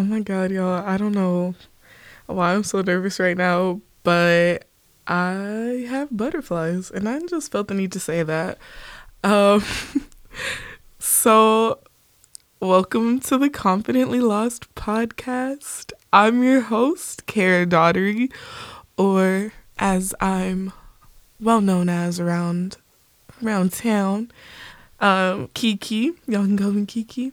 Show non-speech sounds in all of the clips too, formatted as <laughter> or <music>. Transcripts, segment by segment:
Oh my god, y'all. I don't know why I'm so nervous right now, but I have butterflies and I just felt the need to say that. Um <laughs> so welcome to the Confidently Lost podcast. I'm your host, Kara Daughtery, or as I'm well known as around around town, um, Kiki. Y'all can call me Kiki.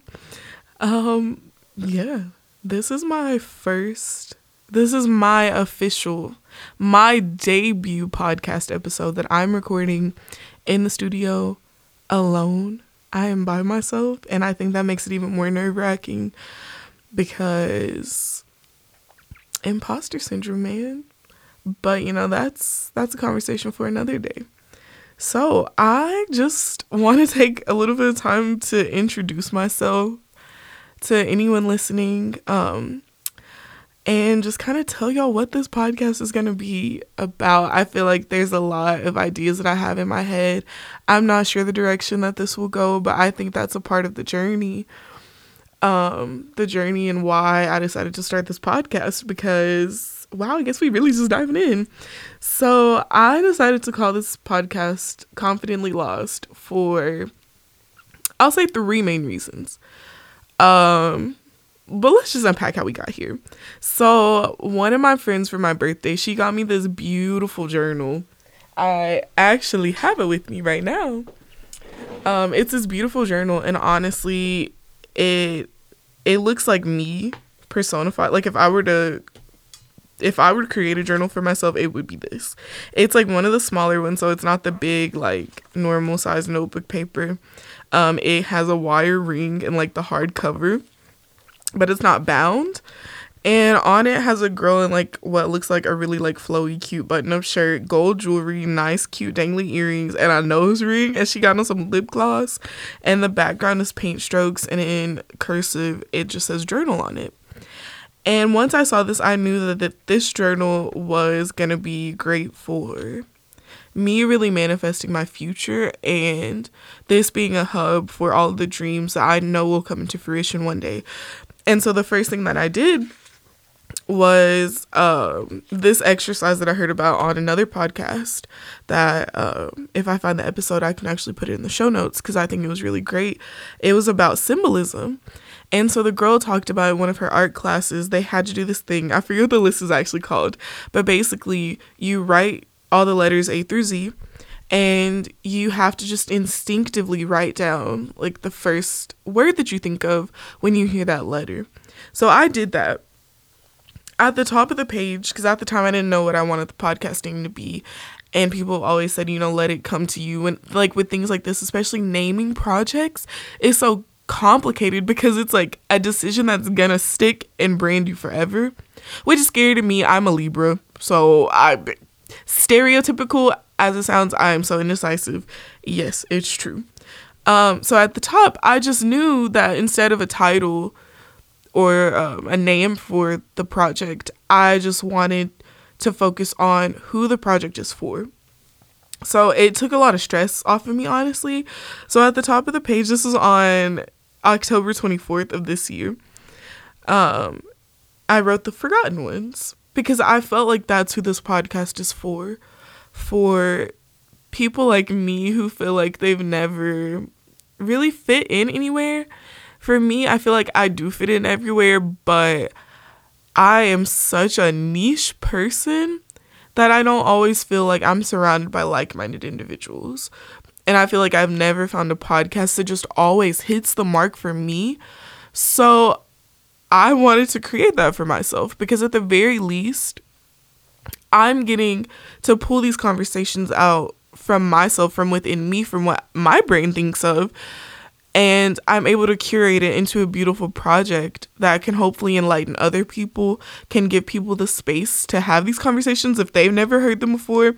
Um, yeah, this is my first, this is my official, my debut podcast episode that I'm recording in the studio alone. I am by myself, and I think that makes it even more nerve wracking because imposter syndrome, man. But you know, that's that's a conversation for another day. So, I just want to take a little bit of time to introduce myself to anyone listening um, and just kind of tell y'all what this podcast is going to be about. I feel like there's a lot of ideas that I have in my head. I'm not sure the direction that this will go, but I think that's a part of the journey. Um, the journey and why I decided to start this podcast because wow, I guess we really just diving in. So I decided to call this podcast Confidently Lost for I'll say three main reasons. Um, but let's just unpack how we got here. So, one of my friends for my birthday, she got me this beautiful journal. I actually have it with me right now. Um, it's this beautiful journal, and honestly, it it looks like me personified. Like if I were to if I were to create a journal for myself, it would be this. It's like one of the smaller ones, so it's not the big like normal size notebook paper. Um, it has a wire ring and like the hard cover, but it's not bound. And on it has a girl in like what looks like a really like flowy, cute button up shirt, gold jewelry, nice, cute dangly earrings, and a nose ring. And she got on some lip gloss. And the background is paint strokes, and in cursive, it just says journal on it. And once I saw this, I knew that, that this journal was to be great for me really manifesting my future and this being a hub for all the dreams that I know will come into fruition one day. And so the first thing that I did was um, this exercise that I heard about on another podcast. That um, if I find the episode, I can actually put it in the show notes because I think it was really great. It was about symbolism. And so the girl talked about in one of her art classes, they had to do this thing. I forget what the list is actually called, but basically, you write all the letters A through Z and you have to just instinctively write down like the first word that you think of when you hear that letter. So I did that. At the top of the page, because at the time I didn't know what I wanted the podcasting to be, and people always said, you know, let it come to you. And like with things like this, especially naming projects, is so complicated because it's like a decision that's gonna stick and brand you forever, which is scary to me. I'm a Libra, so I stereotypical as it sounds, I am so indecisive. Yes, it's true. Um, so at the top, I just knew that instead of a title or um, a name for the project, I just wanted to focus on who the project is for. So it took a lot of stress off of me, honestly. So at the top of the page, this is on October 24th of this year, um, I wrote the Forgotten Ones because I felt like that's who this podcast is for. For people like me who feel like they've never really fit in anywhere. For me, I feel like I do fit in everywhere, but I am such a niche person that I don't always feel like I'm surrounded by like minded individuals. And I feel like I've never found a podcast that just always hits the mark for me. So I wanted to create that for myself because at the very least, I'm getting to pull these conversations out from myself, from within me, from what my brain thinks of. And I'm able to curate it into a beautiful project that can hopefully enlighten other people, can give people the space to have these conversations if they've never heard them before.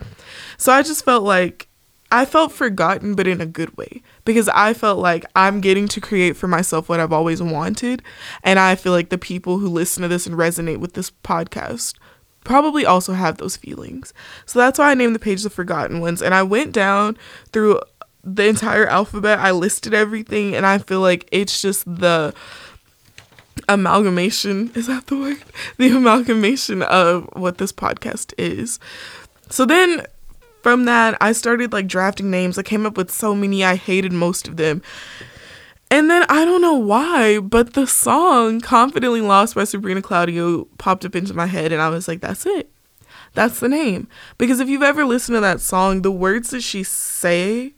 So I just felt like I felt forgotten, but in a good way, because I felt like I'm getting to create for myself what I've always wanted. And I feel like the people who listen to this and resonate with this podcast probably also have those feelings. So that's why I named the page The Forgotten Ones. And I went down through the entire alphabet, I listed everything, and I feel like it's just the amalgamation <laughs> is that the word? The amalgamation of what this podcast is. So then from that, I started like drafting names. I came up with so many. I hated most of them. And then I don't know why, but the song Confidently Lost by Sabrina Claudio popped up into my head and I was like, that's it. That's the name. Because if you've ever listened to that song, the words that she say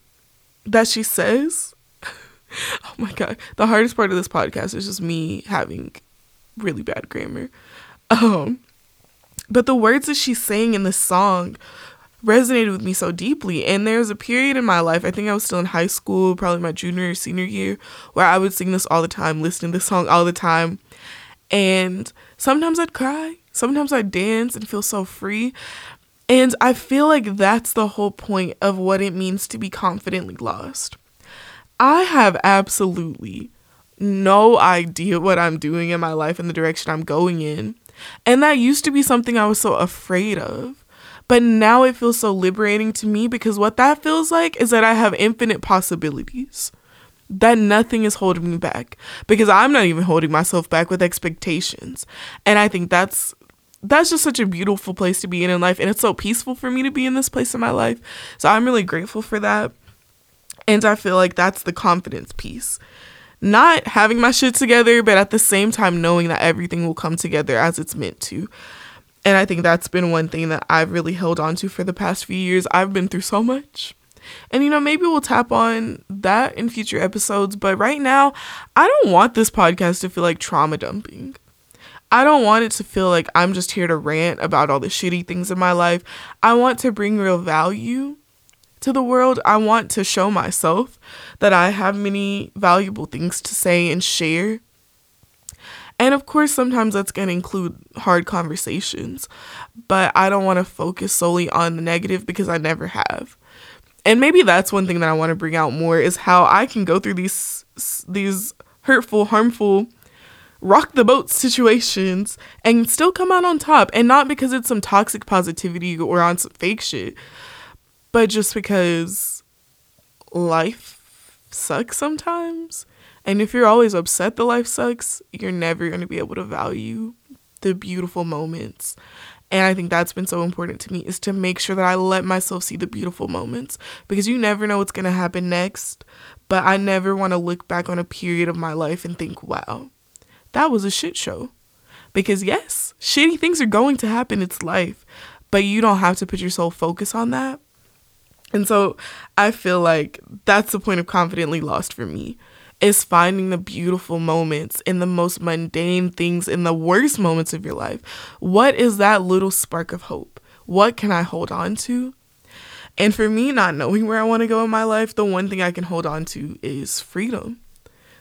that she says, <laughs> oh my god, the hardest part of this podcast is just me having really bad grammar. Um but the words that she's saying in this song resonated with me so deeply. And there was a period in my life, I think I was still in high school, probably my junior or senior year, where I would sing this all the time, listening to this song all the time. And sometimes I'd cry, sometimes I'd dance and feel so free. And I feel like that's the whole point of what it means to be confidently lost. I have absolutely no idea what I'm doing in my life and the direction I'm going in. And that used to be something I was so afraid of. But now it feels so liberating to me because what that feels like is that I have infinite possibilities. That nothing is holding me back because I'm not even holding myself back with expectations. And I think that's that's just such a beautiful place to be in in life and it's so peaceful for me to be in this place in my life. So I'm really grateful for that. And I feel like that's the confidence piece. Not having my shit together, but at the same time knowing that everything will come together as it's meant to. And I think that's been one thing that I've really held on to for the past few years. I've been through so much. And you know, maybe we'll tap on that in future episodes, but right now, I don't want this podcast to feel like trauma dumping. I don't want it to feel like I'm just here to rant about all the shitty things in my life. I want to bring real value to the world. I want to show myself that I have many valuable things to say and share and of course, sometimes that's going to include hard conversations, but I don't want to focus solely on the negative because I never have. And maybe that's one thing that I want to bring out more is how I can go through these these hurtful, harmful, rock the boat situations and still come out on top and not because it's some toxic positivity or on some fake shit, but just because life sucks sometimes and if you're always upset that life sucks, you're never going to be able to value the beautiful moments. And I think that's been so important to me is to make sure that I let myself see the beautiful moments because you never know what's going to happen next. But I never want to look back on a period of my life and think, wow, that was a shit show. Because yes, shitty things are going to happen. It's life. But you don't have to put your sole focus on that. And so I feel like that's the point of confidently lost for me is finding the beautiful moments in the most mundane things in the worst moments of your life. What is that little spark of hope? What can I hold on to? And for me, not knowing where I want to go in my life, the one thing I can hold on to is freedom,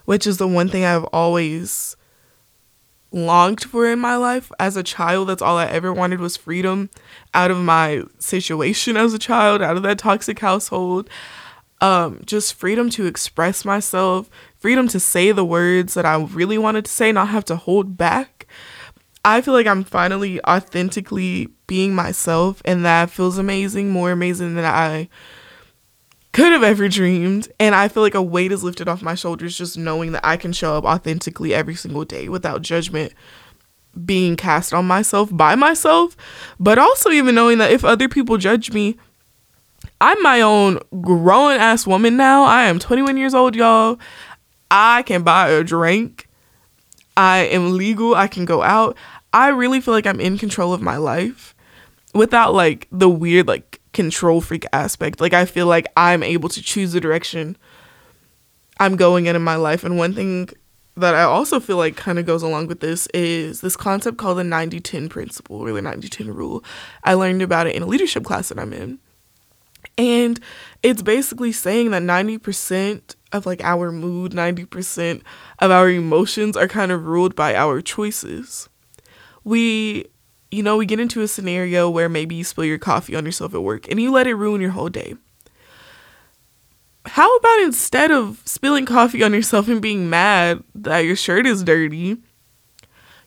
which is the one thing I've always longed for in my life. As a child, that's all I ever wanted was freedom out of my situation as a child, out of that toxic household. Um, just freedom to express myself, freedom to say the words that I really wanted to say, not have to hold back. I feel like I'm finally authentically being myself, and that feels amazing, more amazing than I could have ever dreamed. And I feel like a weight is lifted off my shoulders just knowing that I can show up authentically every single day without judgment being cast on myself by myself, but also even knowing that if other people judge me, I'm my own grown ass woman now. I am 21 years old, y'all. I can buy a drink. I am legal. I can go out. I really feel like I'm in control of my life without like the weird like control freak aspect. Like I feel like I'm able to choose the direction I'm going in in my life. And one thing that I also feel like kind of goes along with this is this concept called the 90-10 principle or the 90-10 rule. I learned about it in a leadership class that I'm in. And it's basically saying that 90% of like our mood, 90% of our emotions are kind of ruled by our choices. We, you know, we get into a scenario where maybe you spill your coffee on yourself at work and you let it ruin your whole day. How about instead of spilling coffee on yourself and being mad that your shirt is dirty,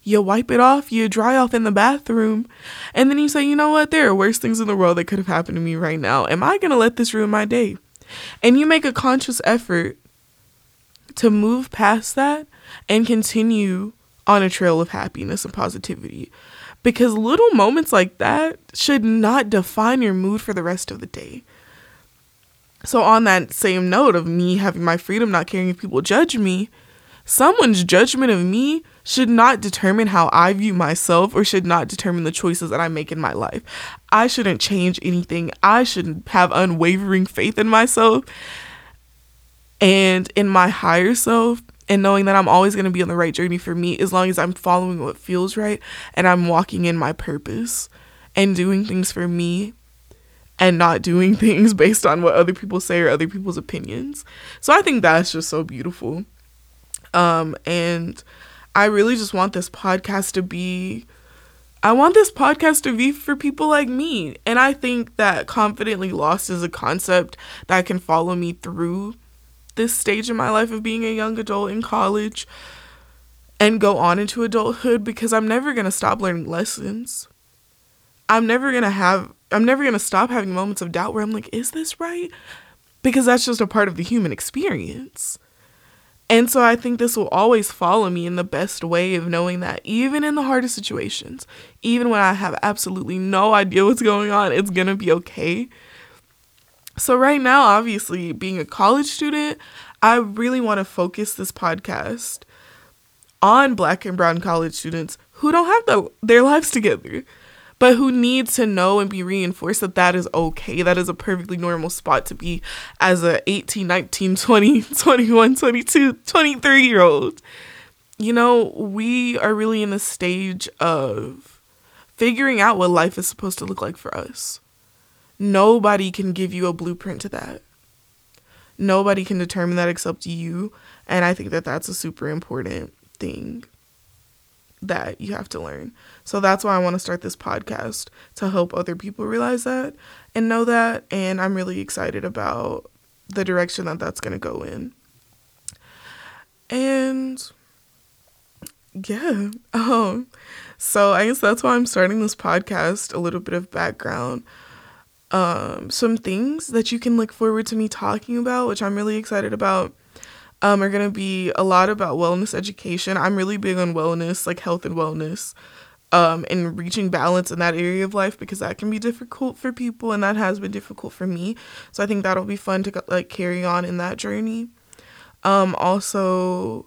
you wipe it off, you dry off in the bathroom, and then you say, you know what, there are worse things in the world that could have happened to me right now. Am I gonna let this ruin my day? And you make a conscious effort to move past that and continue on a trail of happiness and positivity. Because little moments like that should not define your mood for the rest of the day. So, on that same note of me having my freedom, not caring if people judge me, someone's judgment of me should not determine how I view myself or should not determine the choices that I make in my life. I shouldn't change anything. I shouldn't have unwavering faith in myself and in my higher self and knowing that I'm always going to be on the right journey for me as long as I'm following what feels right and I'm walking in my purpose and doing things for me and not doing <laughs> things based on what other people say or other people's opinions. So I think that's just so beautiful. Um and I really just want this podcast to be I want this podcast to be for people like me. And I think that confidently lost is a concept that can follow me through this stage in my life of being a young adult in college and go on into adulthood because I'm never going to stop learning lessons. I'm never going to have I'm never going to stop having moments of doubt where I'm like is this right? Because that's just a part of the human experience. And so I think this will always follow me in the best way of knowing that even in the hardest situations, even when I have absolutely no idea what's going on, it's going to be okay. So, right now, obviously, being a college student, I really want to focus this podcast on black and brown college students who don't have the, their lives together, but who need to know and be reinforced that that is okay. That is a perfectly normal spot to be as a 18, 19, 20, <laughs> 21, 22, 23 year old. You know, we are really in a stage of figuring out what life is supposed to look like for us. Nobody can give you a blueprint to that. Nobody can determine that except you. And I think that that's a super important thing that you have to learn. So that's why I want to start this podcast to help other people realize that and know that. And I'm really excited about the direction that that's going to go in. And yeah, <laughs> um, so I guess that's why I'm starting this podcast. A little bit of background um, some things that you can look forward to me talking about, which I'm really excited about, um, are going to be a lot about wellness education. I'm really big on wellness, like health and wellness, um, and reaching balance in that area of life because that can be difficult for people and that has been difficult for me. So I think that'll be fun to like carry on in that journey. Um, also,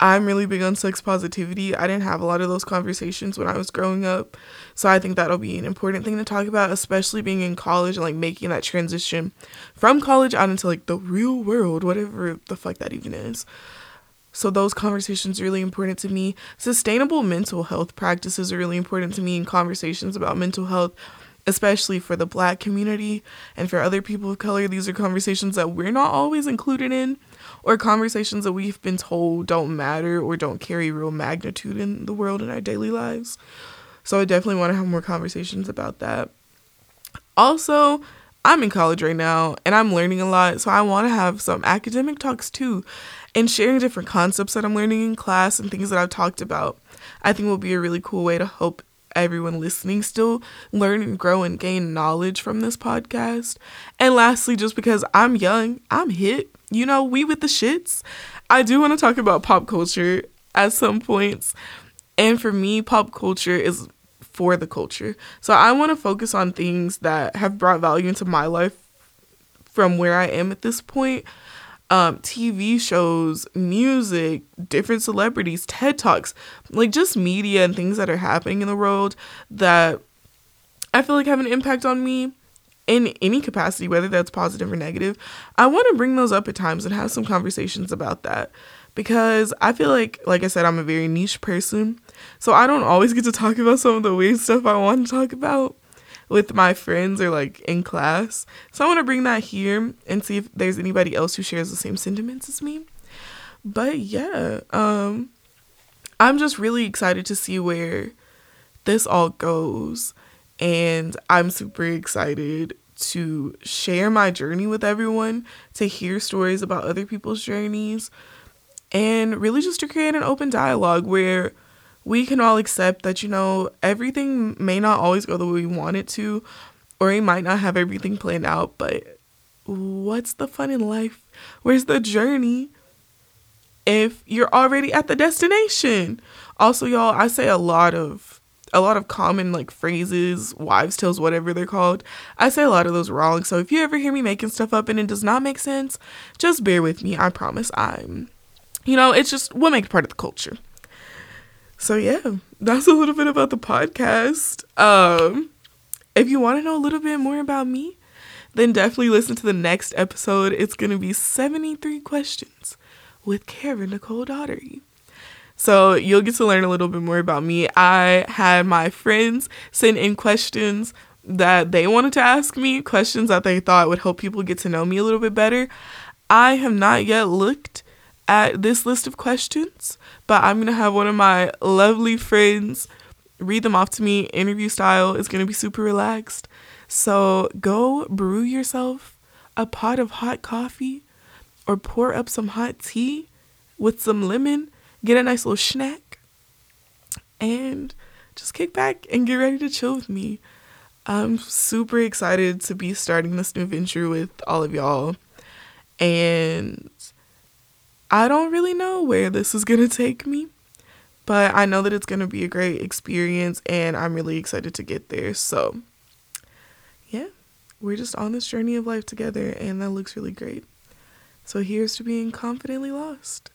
I'm really big on sex positivity. I didn't have a lot of those conversations when I was growing up. So I think that'll be an important thing to talk about, especially being in college and like making that transition from college out into like the real world, whatever the fuck that even is. So those conversations are really important to me. Sustainable mental health practices are really important to me in conversations about mental health especially for the black community and for other people of color. These are conversations that we're not always included in or conversations that we've been told don't matter or don't carry real magnitude in the world in our daily lives. So I definitely want to have more conversations about that. Also, I'm in college right now and I'm learning a lot, so I want to have some academic talks too and sharing different concepts that I'm learning in class and things that I've talked about. I think will be a really cool way to help everyone listening still learn and grow and gain knowledge from this podcast. And lastly, just because I'm young, I'm hip, you know, we with the shits. I do want to talk about pop culture at some points. And for me, pop culture is for the culture. So I want to focus on things that have brought value into my life from where I am at this point. Um, TV shows, music, different celebrities, TED Talks, like just media and things that are happening in the world that I feel like have an impact on me in any capacity, whether that's positive or negative, I want to bring those up at times and have some conversations about that because I feel like, like I said, I'm a very niche person. So I don't always get to talk about some of the weird stuff I want to talk about with my friends or like in class. So I want to bring that here and see if there's anybody else who shares the same sentiments as me. But yeah, um, I'm just really excited to see where this all goes and I'm super excited to share my journey with everyone, to hear stories about other people's journeys, and really just to create an open dialogue where we can all accept that, you know, everything may not always go the way we want it to, or we might not have everything planned out, but what's the fun in life? Where's the journey? If you're already at the destination, Also, y'all, I say a lot of a lot of common like phrases, wives' tales, whatever they're called. I say a lot of those wrong. So if you ever hear me making stuff up and it does not make sense, just bear with me. I promise I'm you know, it's just what makes part of the culture. So yeah, that's a little bit about the podcast. Um if you want to know a little bit more about me, then definitely listen to the next episode. It's going to be 73 questions with Karen Nicole Daughtery. So you'll get to learn a little bit more about me. I had my friends send in questions that they wanted to ask me, questions that they thought would help people get to know me a little bit better. I have not yet looked at this list of questions, but I'm going to have one of my lovely friends read them off to me, interview style. It's going to be super relaxed. So go brew yourself a pot of hot coffee or pour up some hot tea with some lemon, get a nice little snack, and just kick back and get ready to chill with me. I'm super excited to be starting this new venture with all of y'all. And I don't really know where this is going to take me. But I know that it's going to be a great experience and I'm really excited to get there. So, yeah, we're just on this journey of life together and that looks really great. So, here's to being confidently lost.